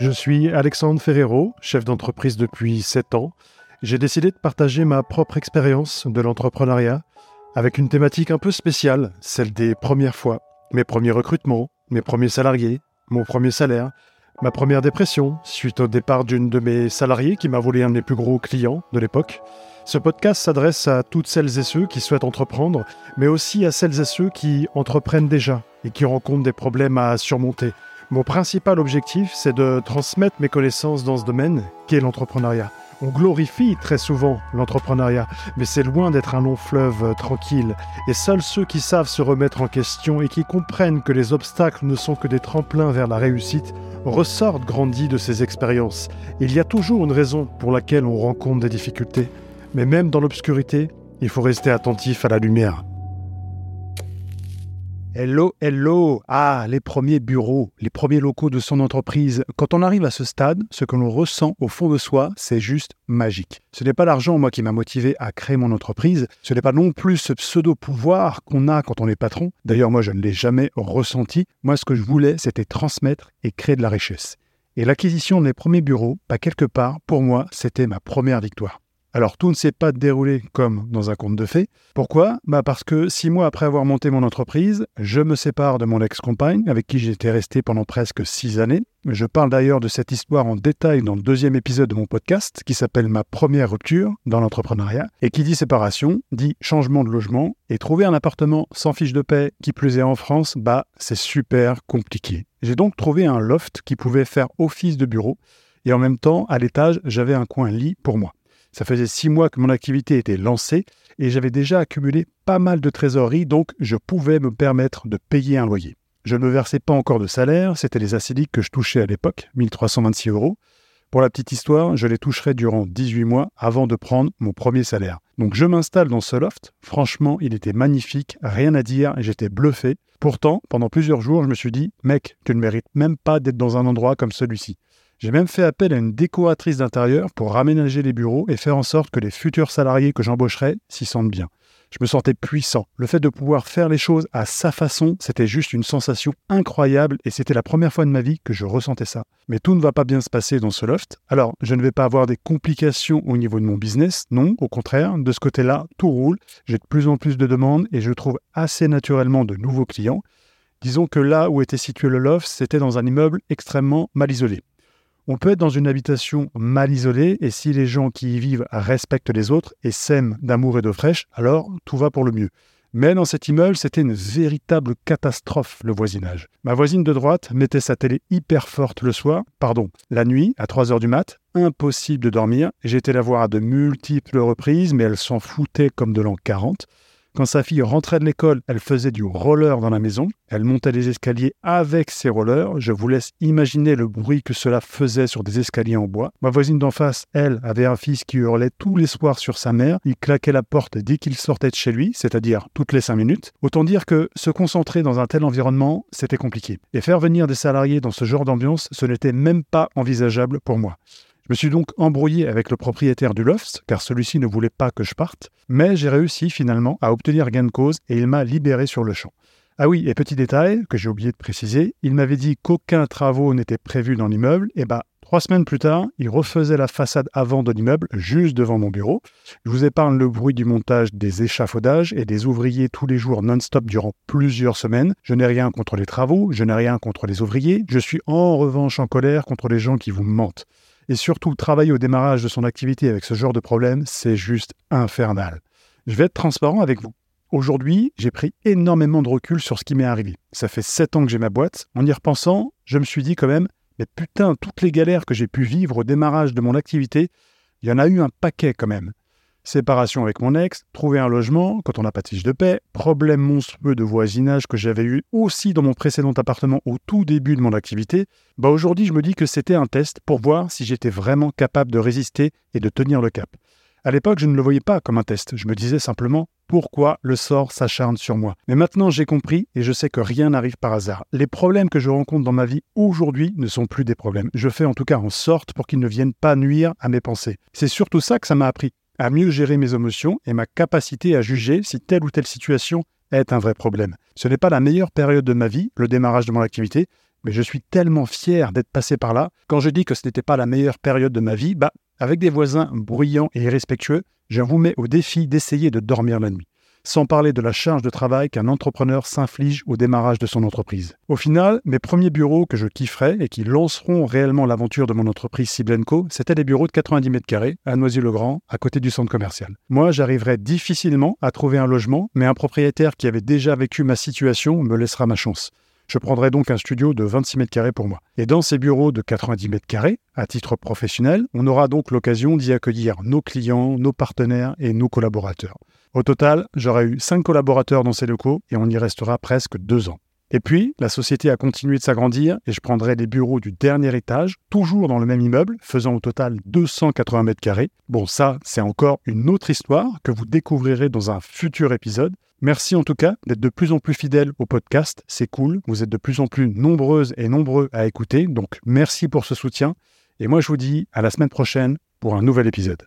Je suis Alexandre Ferrero, chef d'entreprise depuis 7 ans. J'ai décidé de partager ma propre expérience de l'entrepreneuriat avec une thématique un peu spéciale, celle des premières fois, mes premiers recrutements, mes premiers salariés, mon premier salaire, ma première dépression suite au départ d'une de mes salariés qui m'a volé un des plus gros clients de l'époque. Ce podcast s'adresse à toutes celles et ceux qui souhaitent entreprendre, mais aussi à celles et ceux qui entreprennent déjà et qui rencontrent des problèmes à surmonter. Mon principal objectif, c'est de transmettre mes connaissances dans ce domaine, qu'est l'entrepreneuriat. On glorifie très souvent l'entrepreneuriat, mais c'est loin d'être un long fleuve tranquille. Et seuls ceux qui savent se remettre en question et qui comprennent que les obstacles ne sont que des tremplins vers la réussite ressortent grandis de ces expériences. Il y a toujours une raison pour laquelle on rencontre des difficultés. Mais même dans l'obscurité, il faut rester attentif à la lumière. Hello, hello Ah, les premiers bureaux, les premiers locaux de son entreprise. Quand on arrive à ce stade, ce que l'on ressent au fond de soi, c'est juste magique. Ce n'est pas l'argent, moi, qui m'a motivé à créer mon entreprise. Ce n'est pas non plus ce pseudo-pouvoir qu'on a quand on est patron. D'ailleurs, moi, je ne l'ai jamais ressenti. Moi, ce que je voulais, c'était transmettre et créer de la richesse. Et l'acquisition de mes premiers bureaux, pas quelque part, pour moi, c'était ma première victoire. Alors tout ne s'est pas déroulé comme dans un conte de fées. Pourquoi? Bah Parce que six mois après avoir monté mon entreprise, je me sépare de mon ex-compagne avec qui j'étais resté pendant presque six années. Je parle d'ailleurs de cette histoire en détail dans le deuxième épisode de mon podcast qui s'appelle Ma première rupture dans l'entrepreneuriat et qui dit séparation, dit changement de logement et trouver un appartement sans fiche de paix qui plus est en France, bah c'est super compliqué. J'ai donc trouvé un loft qui pouvait faire office de bureau et en même temps à l'étage j'avais un coin lit pour moi. Ça faisait six mois que mon activité était lancée et j'avais déjà accumulé pas mal de trésorerie, donc je pouvais me permettre de payer un loyer. Je ne me versais pas encore de salaire, c'était les acidiques que je touchais à l'époque, 1326 euros. Pour la petite histoire, je les toucherai durant 18 mois avant de prendre mon premier salaire. Donc je m'installe dans ce loft. Franchement, il était magnifique, rien à dire, j'étais bluffé. Pourtant, pendant plusieurs jours, je me suis dit, mec, tu ne mérites même pas d'être dans un endroit comme celui-ci. J'ai même fait appel à une décoratrice d'intérieur pour raménager les bureaux et faire en sorte que les futurs salariés que j'embaucherais s'y sentent bien. Je me sentais puissant. Le fait de pouvoir faire les choses à sa façon, c'était juste une sensation incroyable et c'était la première fois de ma vie que je ressentais ça. Mais tout ne va pas bien se passer dans ce loft. Alors, je ne vais pas avoir des complications au niveau de mon business, non, au contraire, de ce côté-là, tout roule. J'ai de plus en plus de demandes et je trouve assez naturellement de nouveaux clients. Disons que là où était situé le loft, c'était dans un immeuble extrêmement mal isolé. On peut être dans une habitation mal isolée et si les gens qui y vivent respectent les autres et s'aiment d'amour et d'eau fraîche, alors tout va pour le mieux. Mais dans cet immeuble, c'était une véritable catastrophe, le voisinage. Ma voisine de droite mettait sa télé hyper forte le soir, pardon, la nuit, à 3 heures du mat, impossible de dormir. J'étais la voir à de multiples reprises, mais elle s'en foutait comme de l'an 40. Quand sa fille rentrait de l'école, elle faisait du roller dans la maison. Elle montait les escaliers avec ses rollers. Je vous laisse imaginer le bruit que cela faisait sur des escaliers en bois. Ma voisine d'en face, elle, avait un fils qui hurlait tous les soirs sur sa mère. Il claquait la porte dès qu'il sortait de chez lui, c'est-à-dire toutes les cinq minutes. Autant dire que se concentrer dans un tel environnement, c'était compliqué. Et faire venir des salariés dans ce genre d'ambiance, ce n'était même pas envisageable pour moi. Je me suis donc embrouillé avec le propriétaire du loft, car celui-ci ne voulait pas que je parte, mais j'ai réussi finalement à obtenir gain de cause et il m'a libéré sur le champ. Ah oui, et petit détail que j'ai oublié de préciser, il m'avait dit qu'aucun travaux n'était prévu dans l'immeuble, et bah Trois semaines plus tard, il refaisait la façade avant de l'immeuble, juste devant mon bureau. Je vous épargne le bruit du montage des échafaudages et des ouvriers tous les jours non-stop durant plusieurs semaines. Je n'ai rien contre les travaux, je n'ai rien contre les ouvriers. Je suis en revanche en colère contre les gens qui vous mentent. Et surtout, travailler au démarrage de son activité avec ce genre de problème, c'est juste infernal. Je vais être transparent avec vous. Aujourd'hui, j'ai pris énormément de recul sur ce qui m'est arrivé. Ça fait 7 ans que j'ai ma boîte. En y repensant, je me suis dit quand même, mais putain, toutes les galères que j'ai pu vivre au démarrage de mon activité, il y en a eu un paquet quand même séparation avec mon ex, trouver un logement quand on n'a pas de fiche de paix, problème monstrueux de voisinage que j'avais eu aussi dans mon précédent appartement au tout début de mon activité, bah aujourd'hui je me dis que c'était un test pour voir si j'étais vraiment capable de résister et de tenir le cap. À l'époque, je ne le voyais pas comme un test, je me disais simplement pourquoi le sort s'acharne sur moi? Mais maintenant j'ai compris et je sais que rien n'arrive par hasard. Les problèmes que je rencontre dans ma vie aujourd'hui ne sont plus des problèmes. Je fais en tout cas en sorte pour qu'ils ne viennent pas nuire à mes pensées. C'est surtout ça que ça m'a appris à mieux gérer mes émotions et ma capacité à juger si telle ou telle situation est un vrai problème. Ce n'est pas la meilleure période de ma vie, le démarrage de mon activité, mais je suis tellement fier d'être passé par là. Quand je dis que ce n'était pas la meilleure période de ma vie, bah, avec des voisins bruyants et irrespectueux, je vous mets au défi d'essayer de dormir la nuit sans parler de la charge de travail qu'un entrepreneur s'inflige au démarrage de son entreprise. Au final, mes premiers bureaux que je kifferais et qui lanceront réellement l'aventure de mon entreprise Ciblenco, c'était des bureaux de 90 mètres carrés à Noisy-le-Grand, à côté du centre commercial. Moi, j'arriverais difficilement à trouver un logement, mais un propriétaire qui avait déjà vécu ma situation me laissera ma chance. Je prendrai donc un studio de 26 mètres carrés pour moi. Et dans ces bureaux de 90 mètres carrés, à titre professionnel, on aura donc l'occasion d'y accueillir nos clients, nos partenaires et nos collaborateurs. Au total, j'aurai eu 5 collaborateurs dans ces locaux et on y restera presque 2 ans. Et puis, la société a continué de s'agrandir et je prendrai les bureaux du dernier étage, toujours dans le même immeuble, faisant au total 280 mètres carrés. Bon, ça, c'est encore une autre histoire que vous découvrirez dans un futur épisode. Merci en tout cas d'être de plus en plus fidèles au podcast, c'est cool. Vous êtes de plus en plus nombreuses et nombreux à écouter, donc merci pour ce soutien. Et moi, je vous dis à la semaine prochaine pour un nouvel épisode.